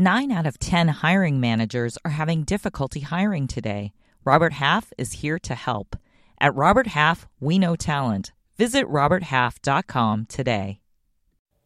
Nine out of 10 hiring managers are having difficulty hiring today. Robert Half is here to help. At Robert Half, we know talent. Visit RobertHalf.com today.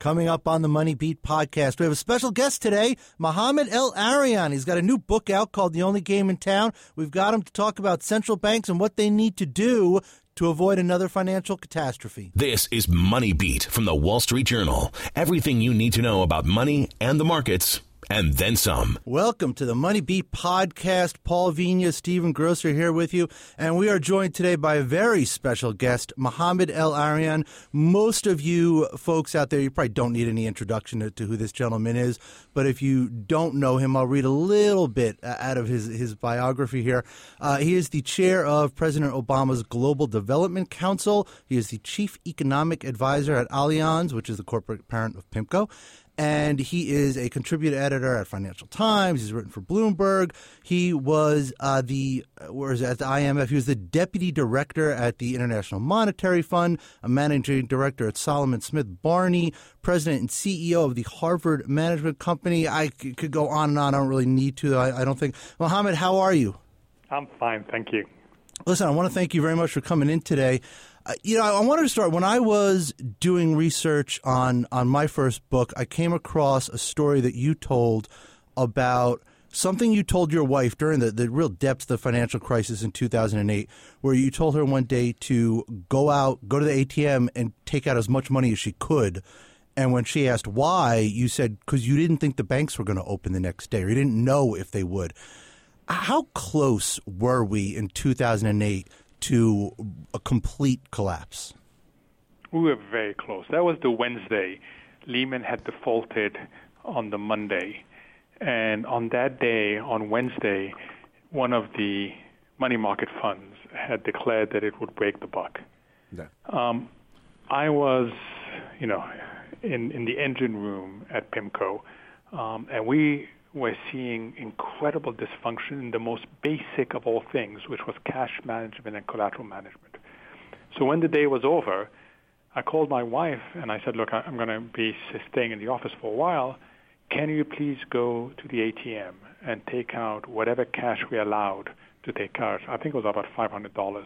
Coming up on the Money Beat podcast, we have a special guest today, Mohamed El-Erian. He's got a new book out called The Only Game in Town. We've got him to talk about central banks and what they need to do to avoid another financial catastrophe. This is Money Beat from the Wall Street Journal. Everything you need to know about money and the markets and then some. Welcome to the Money Beat podcast. Paul Vigna, Stephen Grocer here with you, and we are joined today by a very special guest, Mohamed El-Erian. Most of you folks out there, you probably don't need any introduction to, to, who this gentleman is, but if you don't know him, I'll read a little bit uh, out of his, his biography here. Uh, he is the chair of President Obama's Global Development Council. He is the chief economic advisor at Allianz, which is the corporate parent of PIMCO and he is a contributor editor at Financial Times. He's written for Bloomberg. He was uh, the whereas at the IMF, he was the deputy director at the International Monetary Fund, a managing director at Salomon Smith Barney, president and CEO of the Harvard Management Company. I could go on and on. I don't really need to. I, I don't think. Mohamed, how are you? I'm fine, thank you. Listen, I want to thank you very much for coming in today. You know, I wanted to start when I was doing research on on my first book. I came across a story that you told about something you told your wife during the, the real depths of the financial crisis in 2008, where you told her one day to go out, go to the ATM, and take out as much money as she could. And when she asked why, you said because you didn't think the banks were going to open the next day, or you didn't know if they would. How close were we in 2008 to a complete collapse? We were very close. That was the Wednesday. Lehman had defaulted on the Monday. And on that day, on Wednesday, one of the money market funds had declared that it would break the buck. Yeah. Um, I was, you know, in, in the engine room at PIMCO, um, and we we're seeing incredible dysfunction in the most basic of all things, which was cash management and collateral management. So when the day was over, I called my wife and I said, Look, I'm going to be staying in the office for a while. Can you please go to the ATM and take out whatever cash we allowed to take out? I think it was about $500.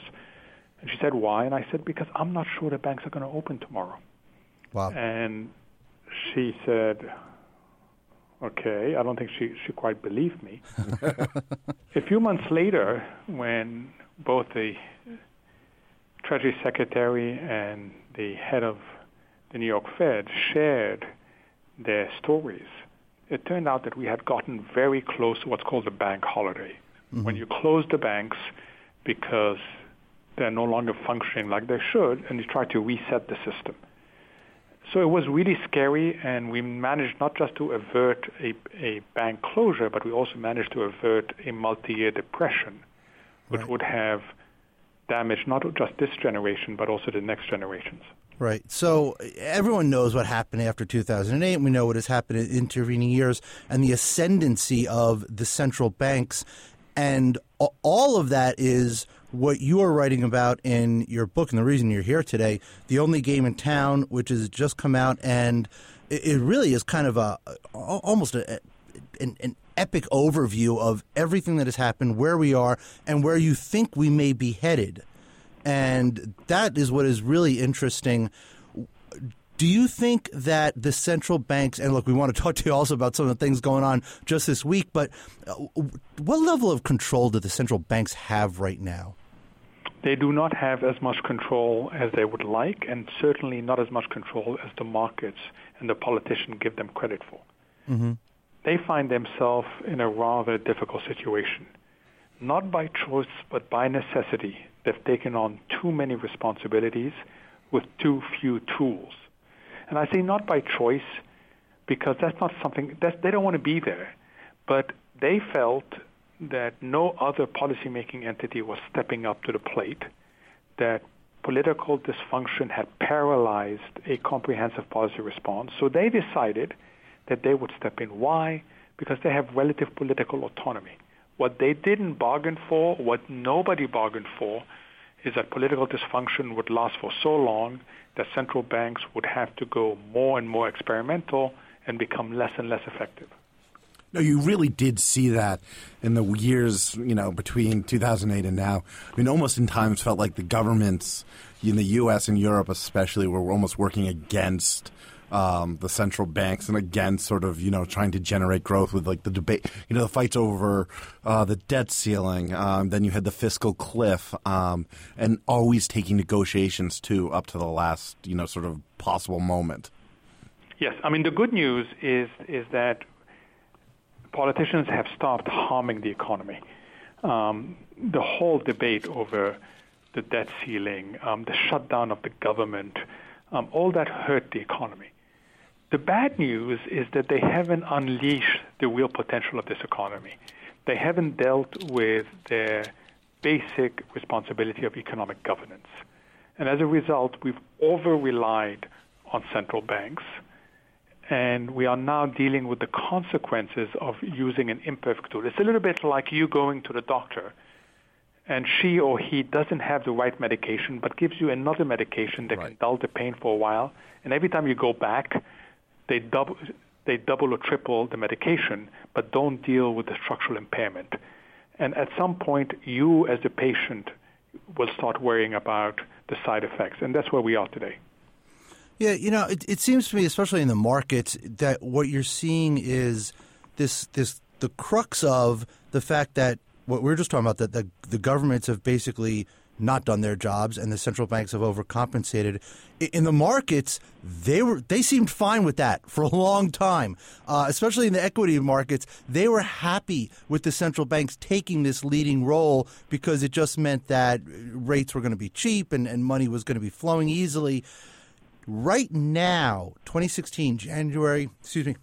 And she said, Why? And I said, Because I'm not sure the banks are going to open tomorrow. Wow. And she said, Okay, I don't think she, she quite believed me. a few months later, when both the Treasury Secretary and the head of the New York Fed shared their stories, it turned out that we had gotten very close to what's called a bank holiday. Mm-hmm. When you close the banks because they're no longer functioning like they should, and you try to reset the system. So it was really scary, and we managed not just to avert a, a bank closure, but we also managed to avert a multi-year depression, which right. would have damaged not just this generation, but also the next generations. Right. So everyone knows what happened after 2008. We know what has happened in intervening years and the ascendancy of the central banks. And all of that is what you are writing about in your book, and the reason you're here today, The Only Game in Town, which has just come out, and it, really is kind of a almost a, an, an epic overview of everything that has happened, where we are, and where you think we may be headed. And that is what is really interesting. Do you think that the central banks, and look, we want to talk to you also about some of the things going on just this week, but uh, what level of control do the central banks have right now? They do not have as much control as they would like, and certainly not as much control as the markets and the politicians give them credit for. Mm-hmm. They find themselves in a rather difficult situation. Not by choice, but by necessity. They've taken on too many responsibilities with too few tools. And I say not by choice because that's not something that they don't want to be there, but they felt that no other policymaking entity was stepping up to the plate, that political dysfunction had paralyzed a comprehensive policy response. So they decided that they would step in. Why? Because they have relative political autonomy. What they didn't bargain for, what nobody bargained for, is that political dysfunction would last for so long that central banks would have to go more and more experimental and become less and less effective. No, you really did see that in the years, you know, between 2008 and now. I mean, almost in times felt like the governments in the U.S. and Europe, especially, were almost working against um, the central banks and against sort of you know trying to generate growth with like the debate, you know, the fights over uh, the debt ceiling. Um, then you had the fiscal cliff, um, and always taking negotiations too up to the last you know sort of possible moment. Yes, I mean the good news is is that politicians have stopped harming the economy. Um, the whole debate over the debt ceiling, um, the shutdown of the government, um, all that hurt the economy. The bad news is that they haven't unleashed the real potential of this economy. They haven't dealt with their basic responsibility of economic governance. And as a result, we've over relied on central banks and we are now dealing with the consequences of using an imperfect tool. It's a little bit like you going to the doctor and she or he doesn't have the right medication but gives you another medication that right. can dull the pain for a while and every time you go back they double they double or triple the medication but don't deal with the structural impairment and at some point you as the patient will start worrying about the side effects and that's where we are today yeah, you know, it, it seems to me, especially in the markets, that what you're seeing is this this the crux of the fact that what we are just talking about that the the governments have basically not done their jobs and the central banks have overcompensated. In the markets, they were they seemed fine with that for a long time, uh, especially in the equity markets. They were happy with the central banks taking this leading role because it just meant that rates were going to be cheap and, and money was going to be flowing easily right now, 2016, January, excuse me,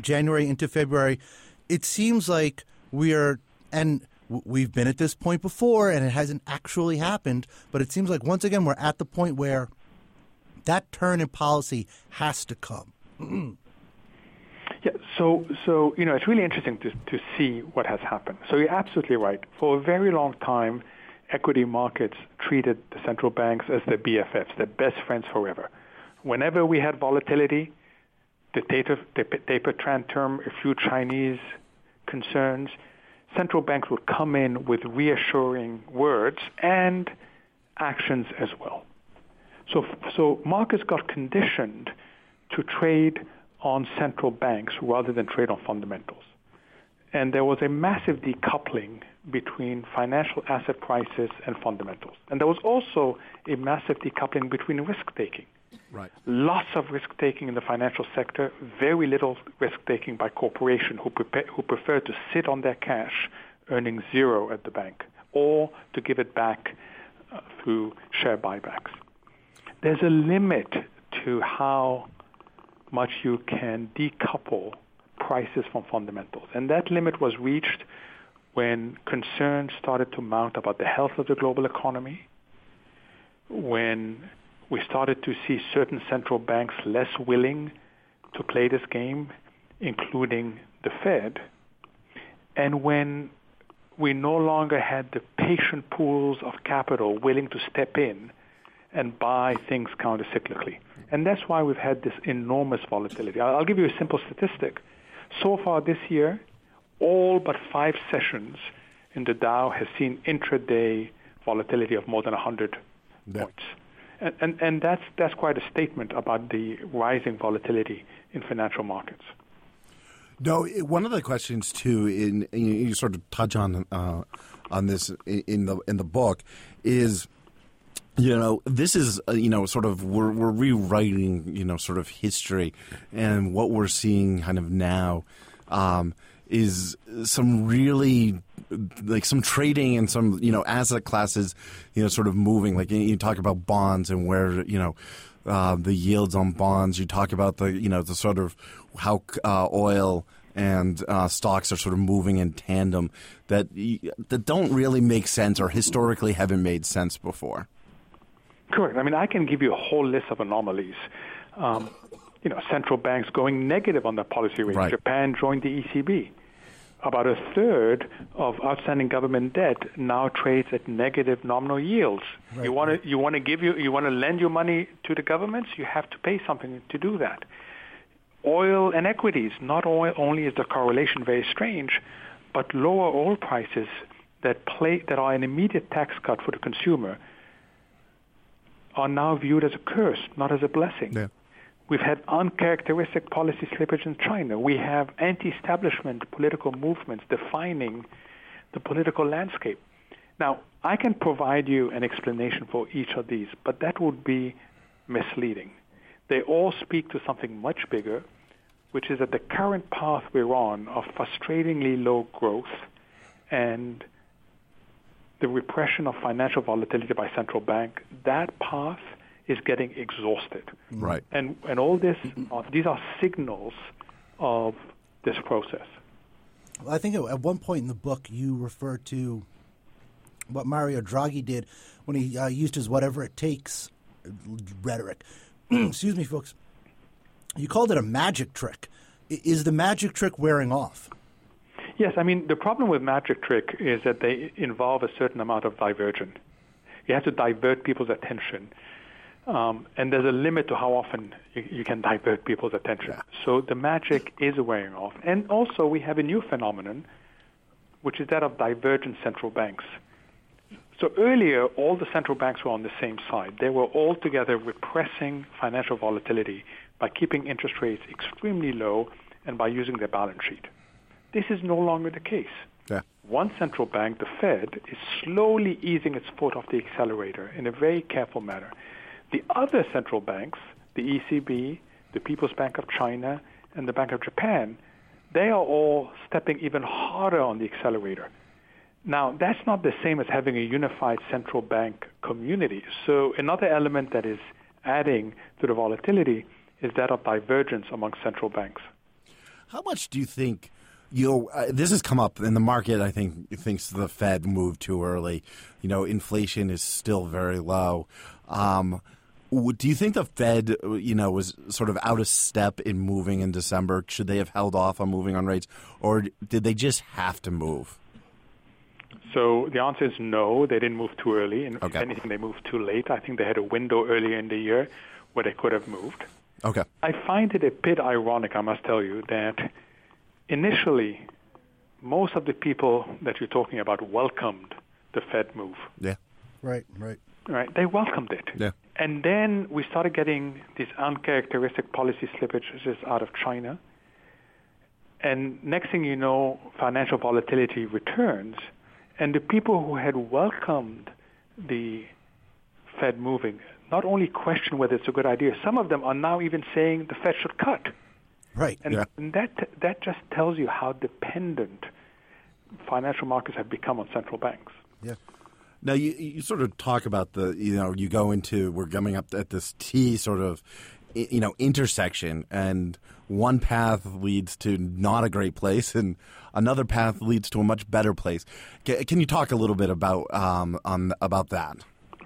January into February, it seems like we are, and we've been at this point before and it hasn't actually happened, but it seems like once again we're at the point where that turn in policy has to come. yeah, so so you know it's really interesting to to see what has happened. So you're absolutely right. For a very long time, equity markets treated the central banks as their BFFs, their best friends forever whenever we had volatility, the taper, the taper tantrum, a few Chinese concerns, central banks would come in with reassuring words and actions as well. So, so markets got conditioned to trade on central banks rather than trade on fundamentals. And there was a massive decoupling between financial asset prices and fundamentals. And there was also a massive decoupling between risk taking. Right. Lots of risk taking in the financial sector, very little risk taking by corporations who, prepare, who prefer to sit on their cash earning zero at the bank or to give it back uh, through share buybacks. There's a limit to how much you can decouple prices from fundamentals. And that limit was reached when concerns started to mount about the health of the global economy, when we started to see certain central banks less willing to play this game, including the Fed. And when we no longer had the patient pools of capital willing to step in and buy things countercyclically. And that's why we've had this enormous volatility. I'll give you a simple statistic. So far this year, all but five sessions in the Dow has seen intraday volatility of more than 100 yeah. points. And, and, that's, that's quite a statement about the rising volatility in financial markets. No, one of the questions too, in, in you sort of touch on uh, on this in the in the book, is you know this is uh, you know sort of we're we're rewriting you know sort of history, and what we're seeing kind of now um, is some really like some trading and some you know asset classes, you know, sort of moving. Like you talk about bonds and where you know uh, the yields on bonds. You talk about the you know the sort of how uh, oil and uh, stocks are sort of moving in tandem that that don't really make sense or historically haven't made sense before. Correct. I mean, I can give you a whole list of anomalies. Um, you know, central banks going negative on their policy rate. Right. Japan joined the ECB about a third of outstanding government debt now trades at negative nominal yields. Right. You want to you want to give you you want to lend your money to the governments, you have to pay something to do that. oil and equities. Not oil, only is the correlation very strange, but lower oil prices that play that are an immediate tax cut for the consumer are now viewed as a curse, not as a blessing. Yeah. We've had uncharacteristic policy slippage in China. We have anti-establishment political movements defining the political landscape. Now, I can provide you an explanation for each of these, but that would be misleading. They all speak to something much bigger, which is that the current path we're on of frustratingly low growth and the repression of financial volatility by central bank, that path is getting exhausted. Right. And and all this uh, these are signals of this process. I think at one point in the book you refer to what Mario Draghi did when he uh, used his whatever it takes rhetoric. Excuse me, folks. You called it a magic trick. Is the magic trick wearing off? Yes, I mean the problem with magic trick is that they involve a certain amount of diversion. You have to divert people's attention, um, and there's a limit to how often you, you can divert people's attention. Yeah. So the magic is wearing off, and also we have a new phenomenon, which is that of divergent central banks. So earlier, all the central banks were on the same side. They were all together repressing financial volatility by keeping interest rates extremely low and by using their balance sheet. This is no longer the case. Yeah. One central bank, the Fed, is slowly easing its foot off the accelerator in a very careful manner. The other central banks, the ECB, the People's Bank of China, and the Bank of Japan, they are all stepping even harder on the accelerator. Now, that's not the same as having a unified central bank community. So, another element that is adding to the volatility is that of divergence among central banks. How much do you think? You know, uh, this has come up in the market. I think thinks the Fed moved too early. You know, inflation is still very low. Um, do you think the Fed, uh, you know, was sort of out of step in moving in December? Should they have held off on moving on rates, or did they just have to move? So the answer is no, they didn't move too early. And Okay. if anything, they moved too late. I think they had a window earlier in the year where they could have moved. Okay. I find it a bit ironic, I must tell you, that initially most of the people that you're talking about welcomed the Fed move. Yeah. Right, right. Right? They welcomed it. Yeah. And then we started getting these uncharacteristic policy slippages out of China. And next thing you know, financial volatility returns. And the people who had welcomed the Fed moving not only question whether it's a good idea, some of them are now even saying the Fed should cut. Right. And, Yeah. and that that just tells you how dependent financial markets have become on central banks. Yeah. Now you you sort of talk about the you know you go into we're coming up at this T sort of you know intersection and one path leads to not a great place and another path leads to a much better place. Can you talk a little bit about um, on about that?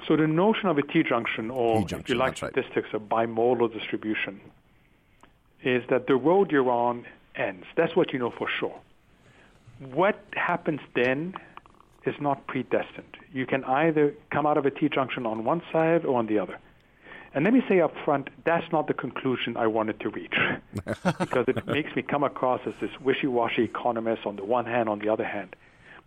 So the notion of a T-junction, or if T-junction, you like that's right. statistics, a bimodal distribution, is that the road you're on ends. That's what you know for sure. What happens then is not predestined. You can either come out of a T-junction on one side or on the other. And let me say up front, that's not the conclusion I wanted to reach, because it makes me come across as this wishy-washy economist on the one hand, on the other hand.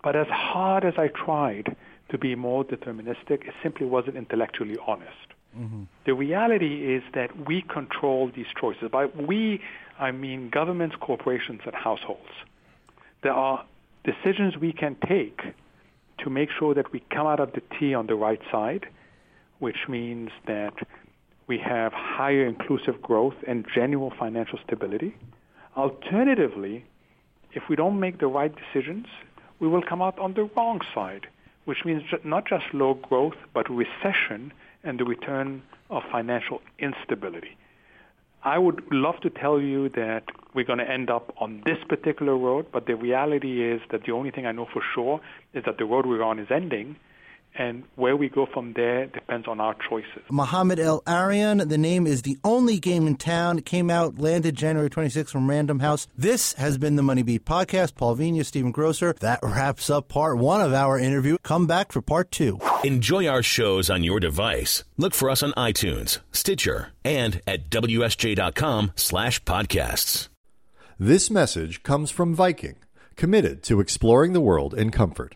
But as hard as I tried to be more deterministic, it simply wasn't intellectually honest. Mm-hmm. The reality is that we control these choices. By we, I mean governments, corporations, and households. There are decisions we can take to make sure that we come out of the T on the right side, which means that we have higher inclusive growth and genuine financial stability. Alternatively, if we don't make the right decisions, we will come out on the wrong side, which means not just low growth, but recession and the return of financial instability. I would love to tell you that we're going to end up on this particular road, but the reality is that the only thing I know for sure is that the road we're on is ending, And where we go from there depends on our choices. Mohamed El-Erian, the name is the only game in town. It came out, landed January 26th from Random House. This has been the Money Beat podcast. Paul Vigna, Stephen Grocer. That wraps up part one of our interview. Come back for part two. Enjoy our shows on your device. Look for us on iTunes, Stitcher, and at WSJ.com slash podcasts. This message comes from Viking, committed to exploring the world in comfort.